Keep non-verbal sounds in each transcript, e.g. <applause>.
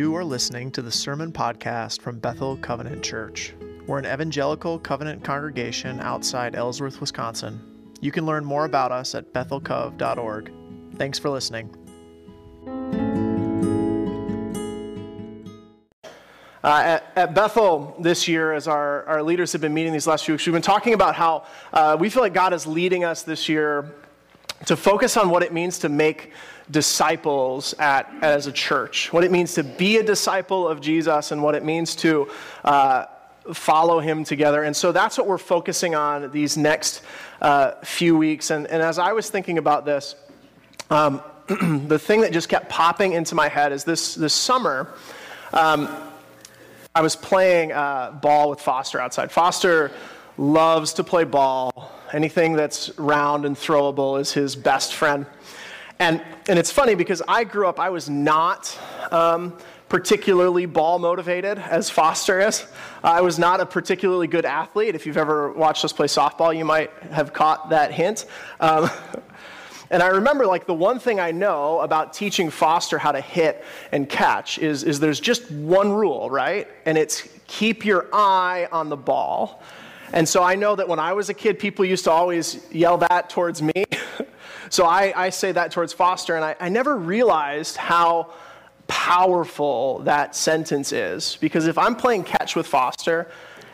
You are listening to the Sermon Podcast from Bethel Covenant Church. We're an evangelical covenant congregation outside Ellsworth, Wisconsin. You can learn more about us at bethelcov.org. Thanks for listening. Uh, at, at, Bethel this year, as our, our leaders have been meeting these last few weeks, we've been talking about how uh, we feel like God is leading us this year to focus on what it means to make disciples at, as a church, what it means to be a disciple of Jesus, and what it means to uh, follow him together. And so that's what we're focusing on these next uh, few weeks. And, and as I was thinking about this, um, <clears throat> the thing that just kept popping into my head is this, this summer, um, I was playing uh, ball with Foster outside. Foster loves to play ball. Anything that's round and throwable is his best friend. And, and it's funny because I grew up, I was not um, particularly ball motivated as Foster is. I was not a particularly good athlete. If you've ever watched us play softball, you might have caught that hint. Um, <laughs> and I remember, like, the one thing I know about teaching Foster how to hit and catch is, is there's just one rule, right? And it's keep your eye on the ball. And so I know that when I was a kid, people used to always yell that towards me. <laughs> So I, I say that towards Foster, and I, I never realized how powerful that sentence is. Because if I'm playing catch with Foster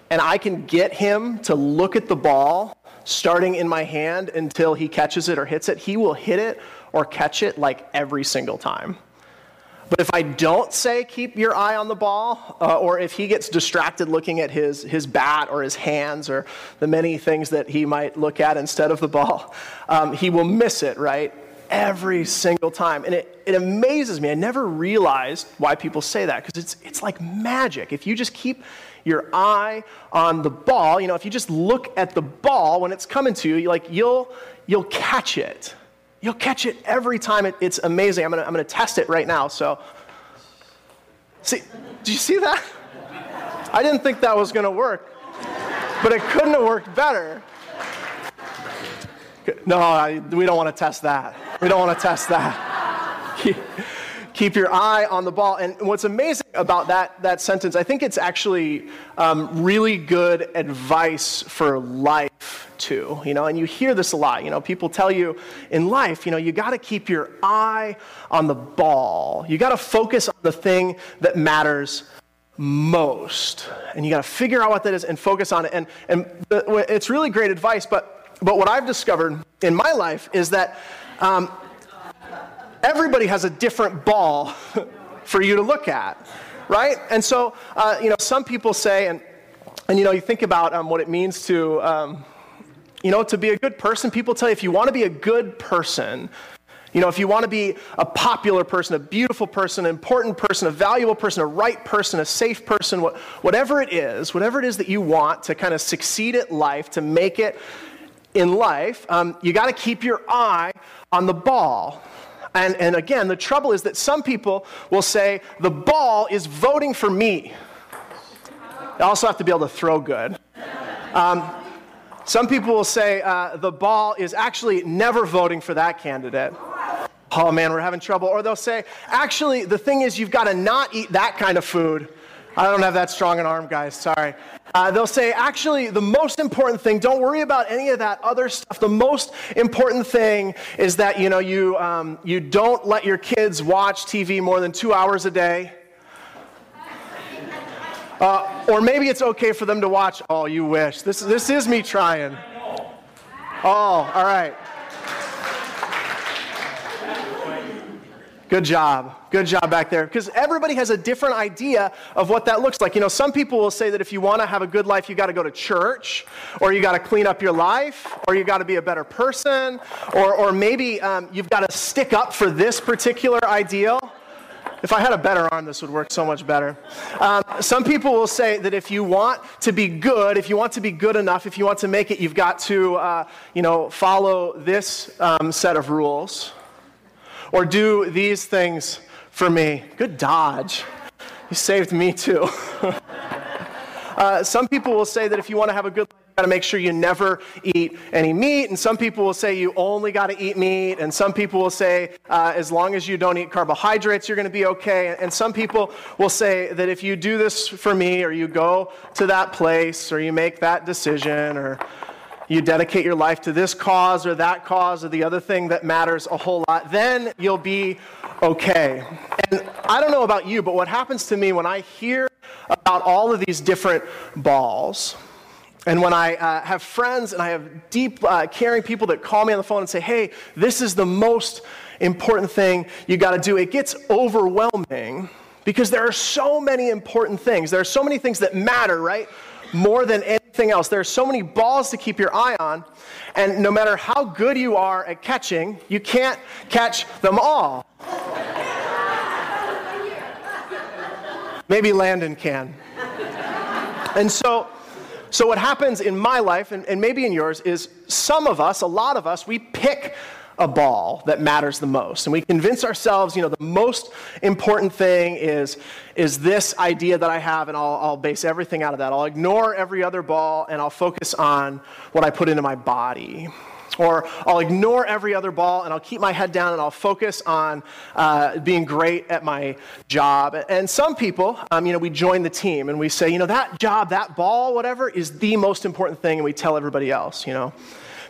and I can get him to look at the ball starting in my hand until he catches it or hits it, he will hit it or catch it like every single time. But if I don't say keep your eye on the ball, uh, or if he gets distracted looking at his, his bat or his hands or the many things that he might look at instead of the ball, <laughs> um, he will miss it, right? Every single time. And it, it amazes me. I never realized why people say that because it's, it's like magic. If you just keep your eye on the ball, you know, if you just look at the ball when it's coming to you, like you'll, you'll catch it. You'll catch it every time. It, it's amazing. I'm going to I'm gonna test it right now. So, see, do you see that? I didn't think that was going to work, but it couldn't have worked better. No, I, we don't want to test that. We don't want to test that. Keep, <laughs> keep, your eye on the ball. And what's amazing about that, that sentence, I think it's actually um, really good advice for life to, you know, and you hear this a lot. You know, people tell you in life, you know, you got to keep your eye on the ball. You got to focus on the thing that matters most. And you got to figure out what that is and focus on it. And, and it's really great advice, but, but what I've discovered in my life is that um, everybody has a different ball <laughs> for you to look at, right? And so, uh, you know, some people say, and, and you know, you think about um, what it means to, um, you know, to be a good person, people tell you if you want to be a good person, you know, if you want to be a popular person, a beautiful person, an important person, a valuable person, a right person, a safe person, whatever it is, whatever it is that you want to kind of succeed at life, to make it in life, um, you got to keep your eye on the ball. And, and again, the trouble is that some people will say, the ball is voting for me. They also have to be able to throw good. Um, some people will say uh, the ball is actually never voting for that candidate. Oh man, we're having trouble. Or they'll say, actually, the thing is, you've got to not eat that kind of food. I don't have that strong an arm, guys, sorry. Uh, they'll say, actually, the most important thing, don't worry about any of that other stuff. The most important thing is that, you know, you, um, you don't let your kids watch TV more than two hours a day. Uh, or maybe it's okay for them to watch. Oh, you wish. This, this is me trying. Oh, all right. Good job. Good job back there. Because everybody has a different idea of what that looks like. You know, some people will say that if you want to have a good life, you got to go to church, or you got to clean up your life, or you got to be a better person, or, or maybe um, you've got to stick up for this particular ideal. If I had a better arm, this would work so much better. Um, some people will say that if you want to be good, if you want to be good enough, if you want to make it, you've got to, uh, you know, follow this um, set of rules or do these things for me. Good dodge. You saved me too. <laughs> uh, some people will say that if you want to have a good life, got to make sure you never eat any meat. And some people will say you only got to eat meat. And some people will say uh, as long as you don't eat carbohydrates, you're going to be okay. And some people will say that if you do this for me, or you go to that place, or you make that decision, or you dedicate your life to this cause or that cause or the other thing that matters a whole lot, then you'll be okay. And I don't know about you, but what happens to me when I hear about all of these different balls, and when I uh, have friends and I have deep, uh, caring people that call me on the phone and say, hey, this is the most important thing you got to do, it gets overwhelming because there are so many important things. There are so many things that matter, right? More than anything else. There are so many balls to keep your eye on. And no matter how good you are at catching, you can't catch them all. Maybe Landon can. And so, so, what happens in my life, and, and maybe in yours, is some of us, a lot of us, we pick a ball that matters the most. And we convince ourselves, you know, the most important thing is, is this idea that I have, and I'll, I'll base everything out of that. I'll ignore every other ball, and I'll focus on what I put into my body. Or I'll ignore every other ball and I'll keep my head down and I'll focus on uh, being great at my job. And some people, um, you know, we join the team and we say, you know, that job, that ball, whatever, is the most important thing, and we tell everybody else, you know.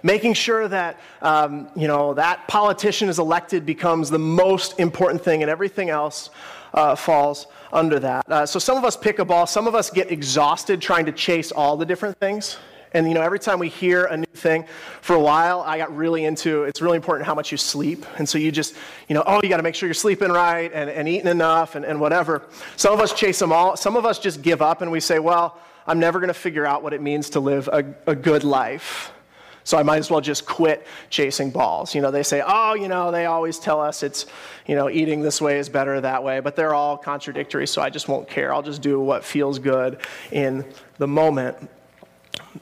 Making sure that, um, you know, that politician is elected becomes the most important thing, and everything else uh, falls under that. Uh, so some of us pick a ball, some of us get exhausted trying to chase all the different things. And you know, every time we hear a new thing, for a while, I got really into it's really important how much you sleep. And so you just, you know, oh, you got to make sure you're sleeping right and, and eating enough and, and whatever. Some of us chase them all. Some of us just give up and we say, well, I'm never going to figure out what it means to live a, a good life. So I might as well just quit chasing balls. You know, they say, oh, you know, they always tell us it's, you know, eating this way is better that way, but they're all contradictory, so I just won't care. I'll just do what feels good in the moment.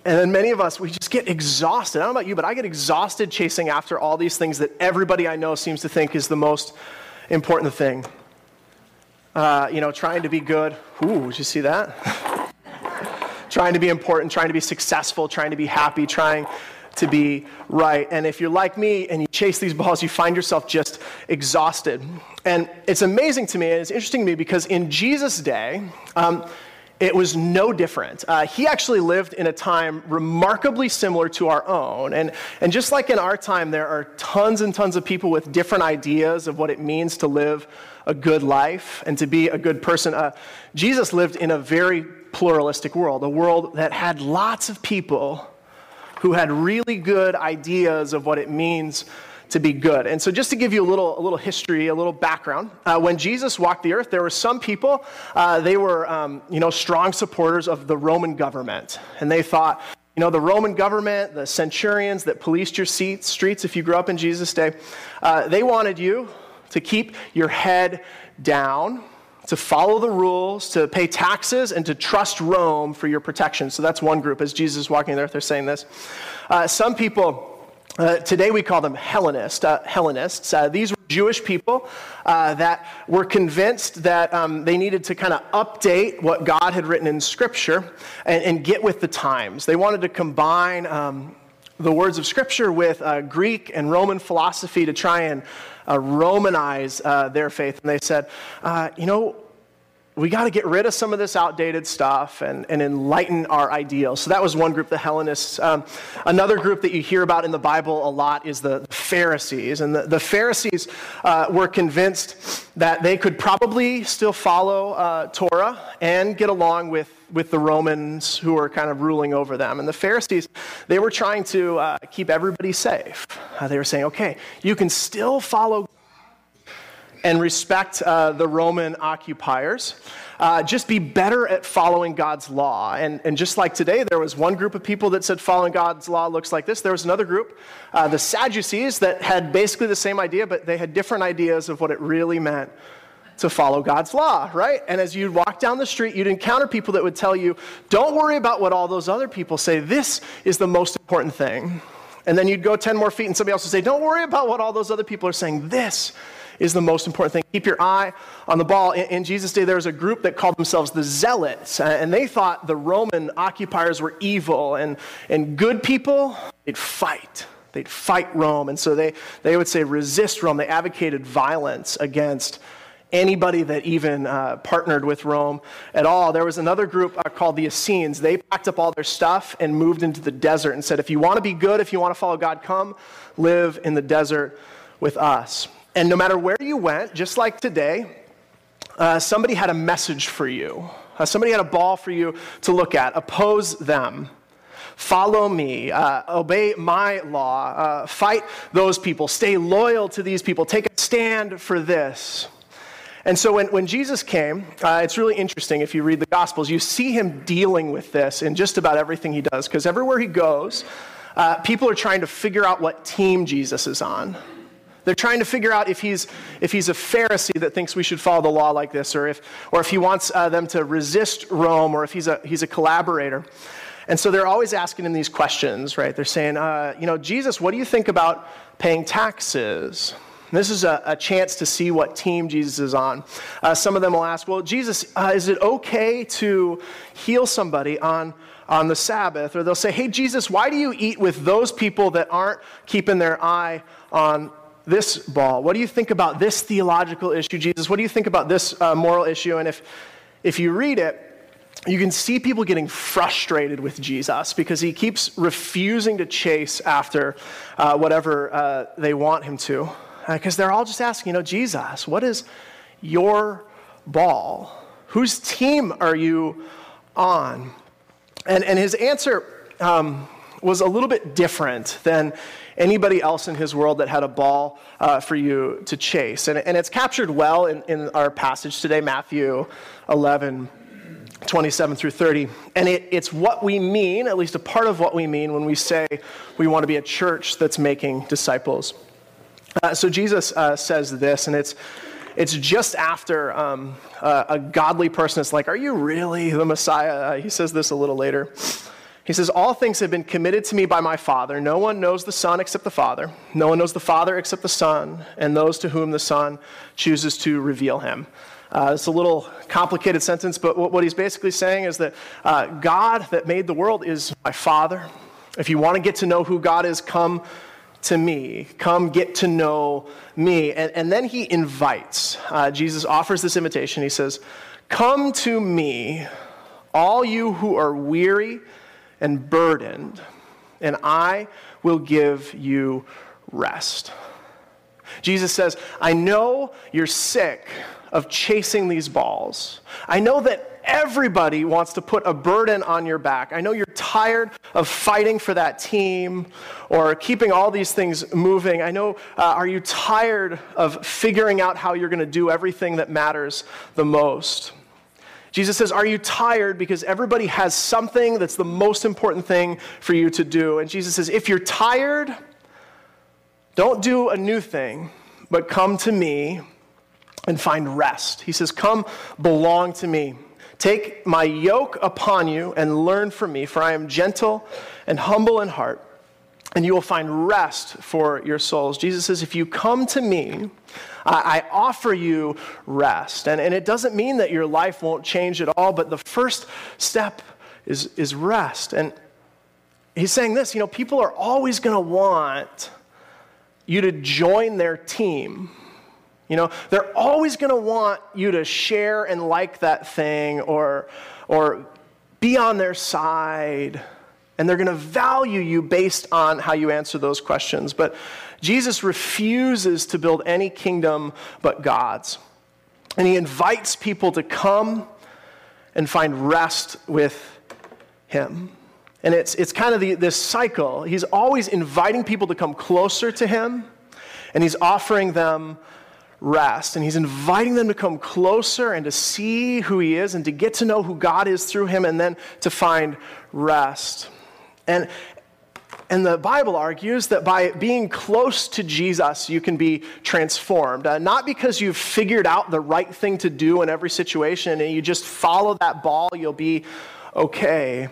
And then many of us, we just get exhausted. I don't know about you, but I get exhausted chasing after all these things that everybody I know seems to think is the most important thing. Uh, you know, trying to be good. Ooh, did you see that? <laughs> trying to be important, trying to be successful, trying to be happy, trying to be right. And if you're like me and you chase these balls, you find yourself just exhausted. And it's amazing to me, and it's interesting to me because in Jesus' day, um, it was no different. Uh, he actually lived in a time remarkably similar to our own. And, and just like in our time, there are tons and tons of people with different ideas of what it means to live a good life and to be a good person. Uh, Jesus lived in a very pluralistic world, a world that had lots of people who had really good ideas of what it means to be good. And so, just to give you a little, a little history, a little background, uh, when Jesus walked the earth, there were some people, uh, they were, um, you know, strong supporters of the Roman government. And they thought, you know, the Roman government, the centurions that policed your seats, streets if you grew up in Jesus' day, uh, they wanted you to keep your head down, to follow the rules, to pay taxes, and to trust Rome for your protection. So that's one group. As Jesus is walking the earth, they're saying this. Uh, some people, uh, today we call them Hellenist, uh, Hellenists. Uh, these were Jewish people uh, that were convinced that um, they needed to kind of update what God had written in Scripture and, and, get with the times. They wanted to combine um, the words of Scripture with uh, Greek and Roman philosophy to try and Romanize their faith. And they said, you know, we got to get rid of some of this outdated stuff and, and enlighten our ideals. So that was one group, the Hellenists. Um, another group that you hear about in the Bible a lot is the Pharisees. And the, the Pharisees uh, were convinced that they could probably still follow uh, Torah and get along with, with the Romans who were kind of ruling over them. And the Pharisees, they were trying to uh, keep everybody safe. Uh, they were saying, okay, you can still follow and respect uh, the Roman occupiers. Uh, just be better at following God's law. And, and just like today, there was one group of people that said following God's law looks like this. There was another group, uh, the Sadducees, that had basically the same idea, but they had different ideas of what it really meant to follow God's law, right? And as you'd walk down the street, you'd encounter people that would tell you, don't worry about what all those other people say. This is the most important thing. And then you'd go 10 more feet and somebody else would say, Don't worry about what all those other people are saying. This is the most important thing. Keep your eye on the ball. In, in Jesus' day, there was a group that called themselves the Zealots, uh, and they thought the Roman occupiers were evil, and, and good people, they'd fight. They'd fight Rome. And so they, they would say, resist Rome. They advocated violence against anybody that even uh, partnered with Rome at all. There was another group uh, called the Essenes. They packed up all their stuff and moved into the desert and said, if you want to be good, if you want to follow God, come live in the desert with us. And no matter where you went, just like today, uh, somebody had a message for you. Uh, somebody had a ball for you to look at. Oppose them. Follow me. Uh, obey my law. Uh, fight those people. Stay loyal to these people. Take a stand for this. And so when, when Jesus came, uh, it's really interesting if you read the Gospels, you see him dealing with this in just about everything he does, because everywhere he goes, uh, people are trying to figure out what team Jesus is on. They're trying to figure out if he's, if he's a Pharisee that thinks we should follow the law like this, or if, or if he wants uh, them to resist Rome, or if he's a, he's a collaborator. And so they're always asking him these questions, right? They're saying, uh, you know, Jesus, what do you think about paying taxes? This is a, a, chance to see what team Jesus is on. Uh, some of them will ask, Well, Jesus, uh, is it okay to heal somebody on, on the Sabbath? Or they'll say, Hey, Jesus, why do you eat with those people that aren't keeping their eye on this ball? What do you think about this theological issue, Jesus? What do you think about this uh, moral issue? And if, if you read it, you can see people getting frustrated with Jesus because he keeps refusing to chase after uh, whatever uh, they want him to because uh, they're all just asking, you know, Jesus, what is your ball? Whose team are you on? And, and his answer um, was a little bit different than anybody else in his world that had a ball uh, for you to chase. And, and it's captured well in, in our passage today, Matthew 11. 27 through 30. And it, it's what we mean, at least a part of what we mean, when we say we want to be a church that's making disciples. Uh, so Jesus uh, says this, and it's, it's just after um, uh, a godly person is like, Are you really the Messiah? Uh, he says this a little later. He says, All things have been committed to me by my Father. No one knows the Son except the Father. No one knows the Father except the Son, and those to whom the Son chooses to reveal him. Uh, it's a little complicated sentence, but what, what he's basically saying is that uh, God that made the world is my Father. If you want to get to know who God is, come to me. Come get to know me. And, and then he invites. Uh, Jesus offers this invitation. He says, Come to me, all you who are weary and burdened, and I will give you rest. Jesus says, I know you're sick of chasing these balls. I know that everybody wants to put a burden on your back. I know you're tired of fighting for that team or keeping all these things moving. I know, uh, are you tired of figuring out how you're going to do everything that matters the most? Jesus says, Are you tired? Because everybody has something that's the most important thing for you to do. And Jesus says, If you're tired, don't do a new thing, but come to me and find rest. He says, Come belong to me. Take my yoke upon you and learn from me, for I am gentle and humble in heart, and you will find rest for your souls. Jesus says, If you come to me, I, offer you rest. And, and it doesn't mean that your life won't change at all, but the first step is, is rest. And he's saying this you know, people are always going to want you to join their team you know, they're always going to want you to share and like that thing or, or be on their side. And they're going to value you based on how you answer those questions. But Jesus refuses to build any kingdom but God's. And he invites people to come and find rest with him. And it's, it's kind of the, this cycle. He's always inviting people to come closer to him, and he's offering them rest. And he's inviting them to come closer and to see who he is and to get to know who God is through him and then to find rest. And, and the Bible argues that by being close to Jesus, you can be transformed. Uh, not because you've figured out the right thing to do in every situation and you just follow that ball, you'll be okay.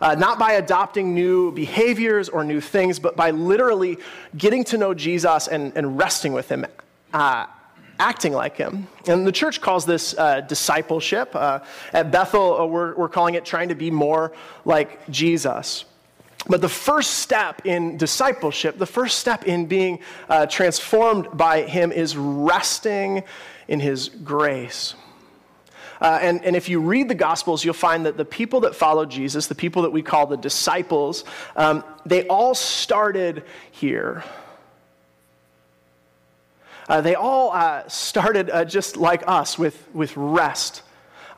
Uh, not by adopting new behaviors or new things, but by literally getting to know Jesus and, and resting with him, uh, acting like him. And the church calls this uh, discipleship. Uh, at Bethel, uh, we're, we're calling it trying to be more like Jesus. But the first step in discipleship, the first step in being uh, transformed by Him is resting in His grace. Uh, and, and if you read the Gospels, you'll find that the people that followed Jesus, the people that we call the disciples, um, they all started here. Uh, they all uh, started uh, just like us with, with rest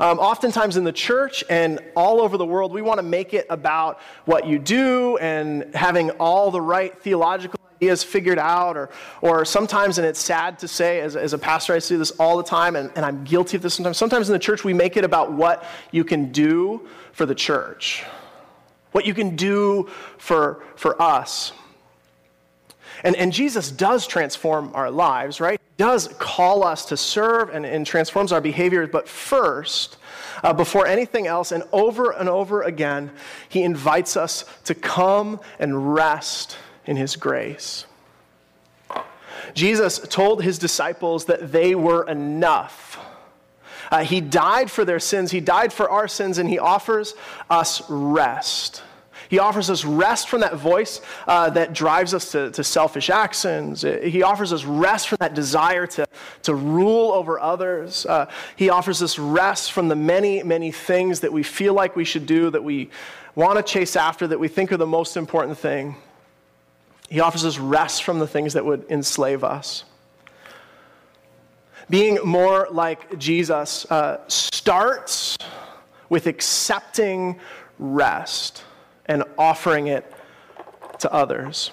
um, oftentimes in the church and all over the world, we want to make it about what you do and having all the right theological ideas figured out. Or, or sometimes, and it's sad to say, as, as a pastor, I see this all the time, and, and I'm guilty of this sometimes. Sometimes in the church, we make it about what you can do for the church, what you can do for, for us. And, and Jesus does transform our lives, right? Does call us to serve and, and transforms our behavior. But first, uh, before anything else, and over and over again, he invites us to come and rest in his grace. Jesus told his disciples that they were enough. Uh, he died for their sins, he died for our sins, and he offers us rest. He offers us rest from that voice uh, that drives us to, to selfish actions. He offers us rest from that desire to, to rule over others. Uh, he offers us rest from the many, many things that we feel like we should do, that we want to chase after, that we think are the most important thing. He offers us rest from the things that would enslave us. Being more like Jesus uh, starts with accepting rest and offering it to others.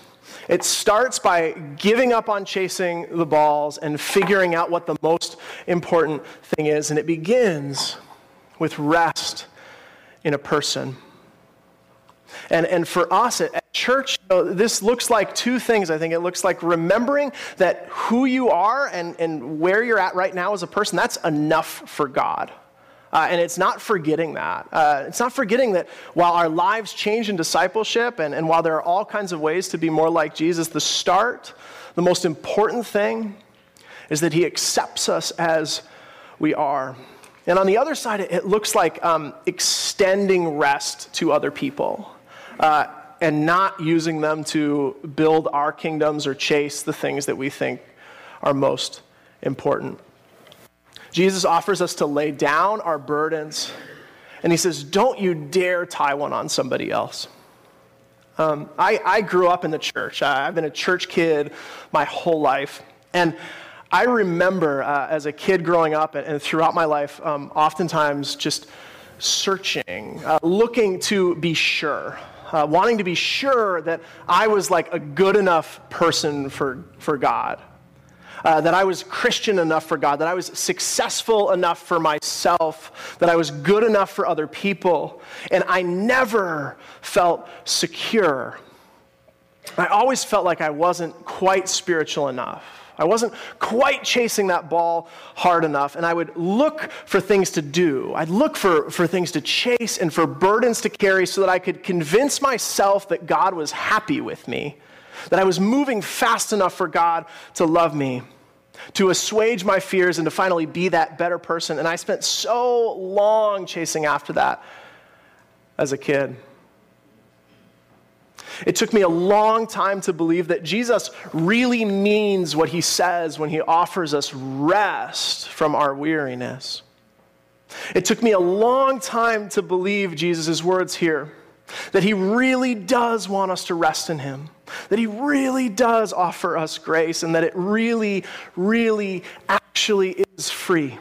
It starts by giving up on chasing the balls and figuring out what the most important thing is. And it begins with rest in a person. And, and for us at, at church, you know, this looks like two things. I think it looks like remembering that who you are and, and where you're at right now as a person, that's enough for God. Uh, and it's not forgetting that. Uh, it's not forgetting that while our lives change in discipleship and, and while there are all kinds of ways to be more like Jesus, the start, the most important thing is that he accepts us as we are. And on the other side, it looks like um, extending rest to other people uh, and not using them to build our kingdoms or chase the things that we think are most important. Jesus offers us to lay down our burdens, and he says, Don't you dare tie one on somebody else. Um, I, I grew up in the church. I've been a church kid my whole life. And I remember uh, as a kid growing up and, and throughout my life, um, oftentimes just searching, uh, looking to be sure, uh, wanting to be sure that I was like a good enough person for, for God uh, that I was Christian enough for God, that I was successful enough for myself, that I was good enough for other people. And I never felt secure. I always felt like I wasn't quite spiritual enough. I wasn't quite chasing that ball hard enough, and I would look for things to do. I'd look for, for things to chase and for burdens to carry so that I could convince myself that God was happy with me that I was moving fast enough for God to love me, to assuage my fears, and to finally be that better person. And I spent so long chasing after that as a kid. It took me a long time to believe that Jesus really means what he says when he offers us rest from our weariness. It took me a long time to believe Jesus' words here that he really does want us to rest in him that He really does offer us grace and that it really, really actually is free.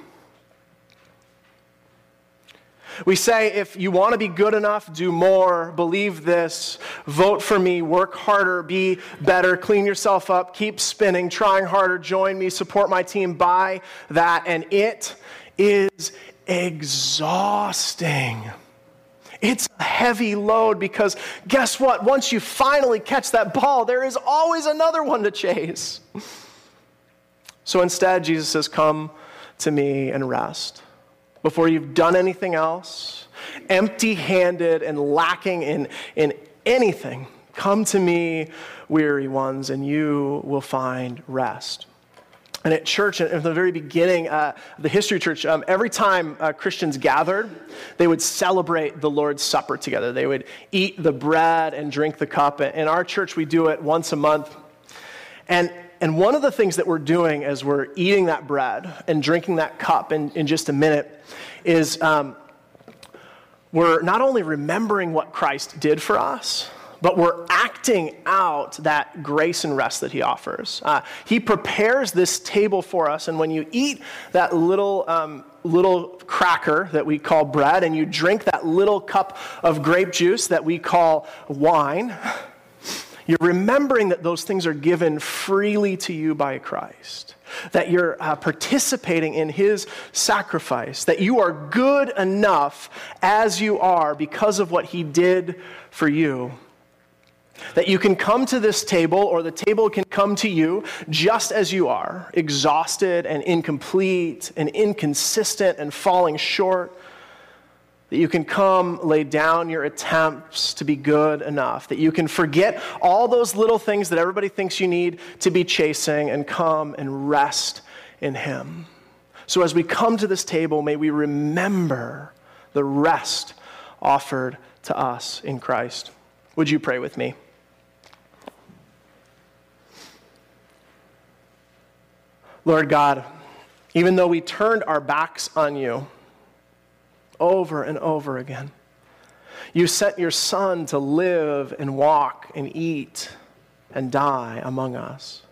We say if you want to be good enough, do more, believe this, vote for me, work harder, be better, clean yourself up, keep spinning, trying harder, join me, support my team, buy that. And it is exhausting. It's a heavy load because guess what? Once you finally catch that ball, there is always another one to chase. So instead, Jesus says, Come to me and rest. Before you've done anything else, empty handed and lacking in, in anything, come to me, weary ones, and you will find rest. And at church, at the very beginning, uh, the history of church, um, every time uh, Christians gathered, they would celebrate the Lord's Supper together. They would eat the bread and drink the cup. In our church, we do it once a month. And, and one of the things that we're doing as we're eating that bread and drinking that cup in, in just a minute is um, we're not only remembering what Christ did for us, but we're acting out that grace and rest that he offers. Uh, he prepares this table for us, and when you eat that little, um, little cracker that we call bread, and you drink that little cup of grape juice that we call wine, <laughs> you're remembering that those things are given freely to you by Christ that you're uh, participating in his sacrifice, that you are good enough as you are because of what he did for you. That you can come to this table, or the table can come to you just as you are, exhausted and incomplete and inconsistent and falling short. That you can come lay down your attempts to be good enough. That you can forget all those little things that everybody thinks you need to be chasing and come and rest in Him. So as we come to this table, may we remember the rest offered to us in Christ. Would you pray with me? Lord God, even though we turned our backs on you over and over again, you sent your Son to live and walk and eat and die among us.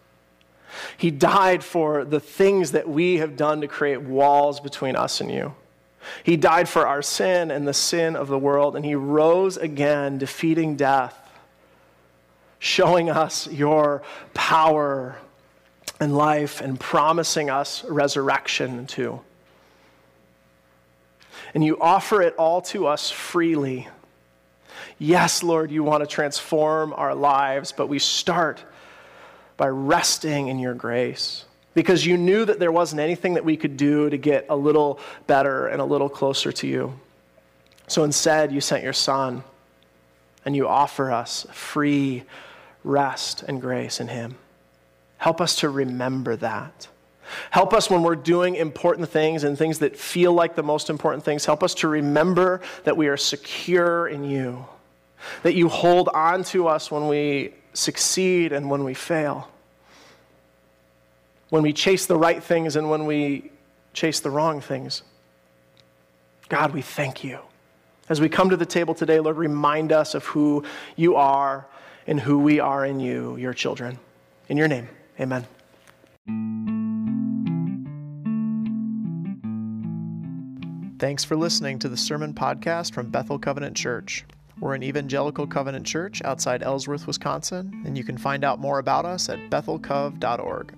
He died for the things that we have done to create walls between us and you. He died for our sin and the sin of the world, and He rose again, defeating death, showing us your power and life and promising us resurrection too. And you offer it all to us freely. Yes, Lord, you want to transform our lives, but we start by resting in your grace because you knew that there wasn't anything that we could do to get a little better and a little closer to you. So instead, you sent your Son and you offer us free rest and grace in Him. Help us to remember that. Help us when we're doing important things and things that feel like the most important things. Help us to remember that we are secure in you, that you hold on to us when we succeed and when we fail, when we chase the right things and when we chase the wrong things. God, we thank you. As we come to the table today, Lord, remind us of who you are and who we are in you, your children. In your name. Amen. Thanks for listening to the Sermon Podcast from Bethel Covenant Church. We're an evangelical covenant church outside Ellsworth, Wisconsin, and you can find out more about us at bethelcov.org.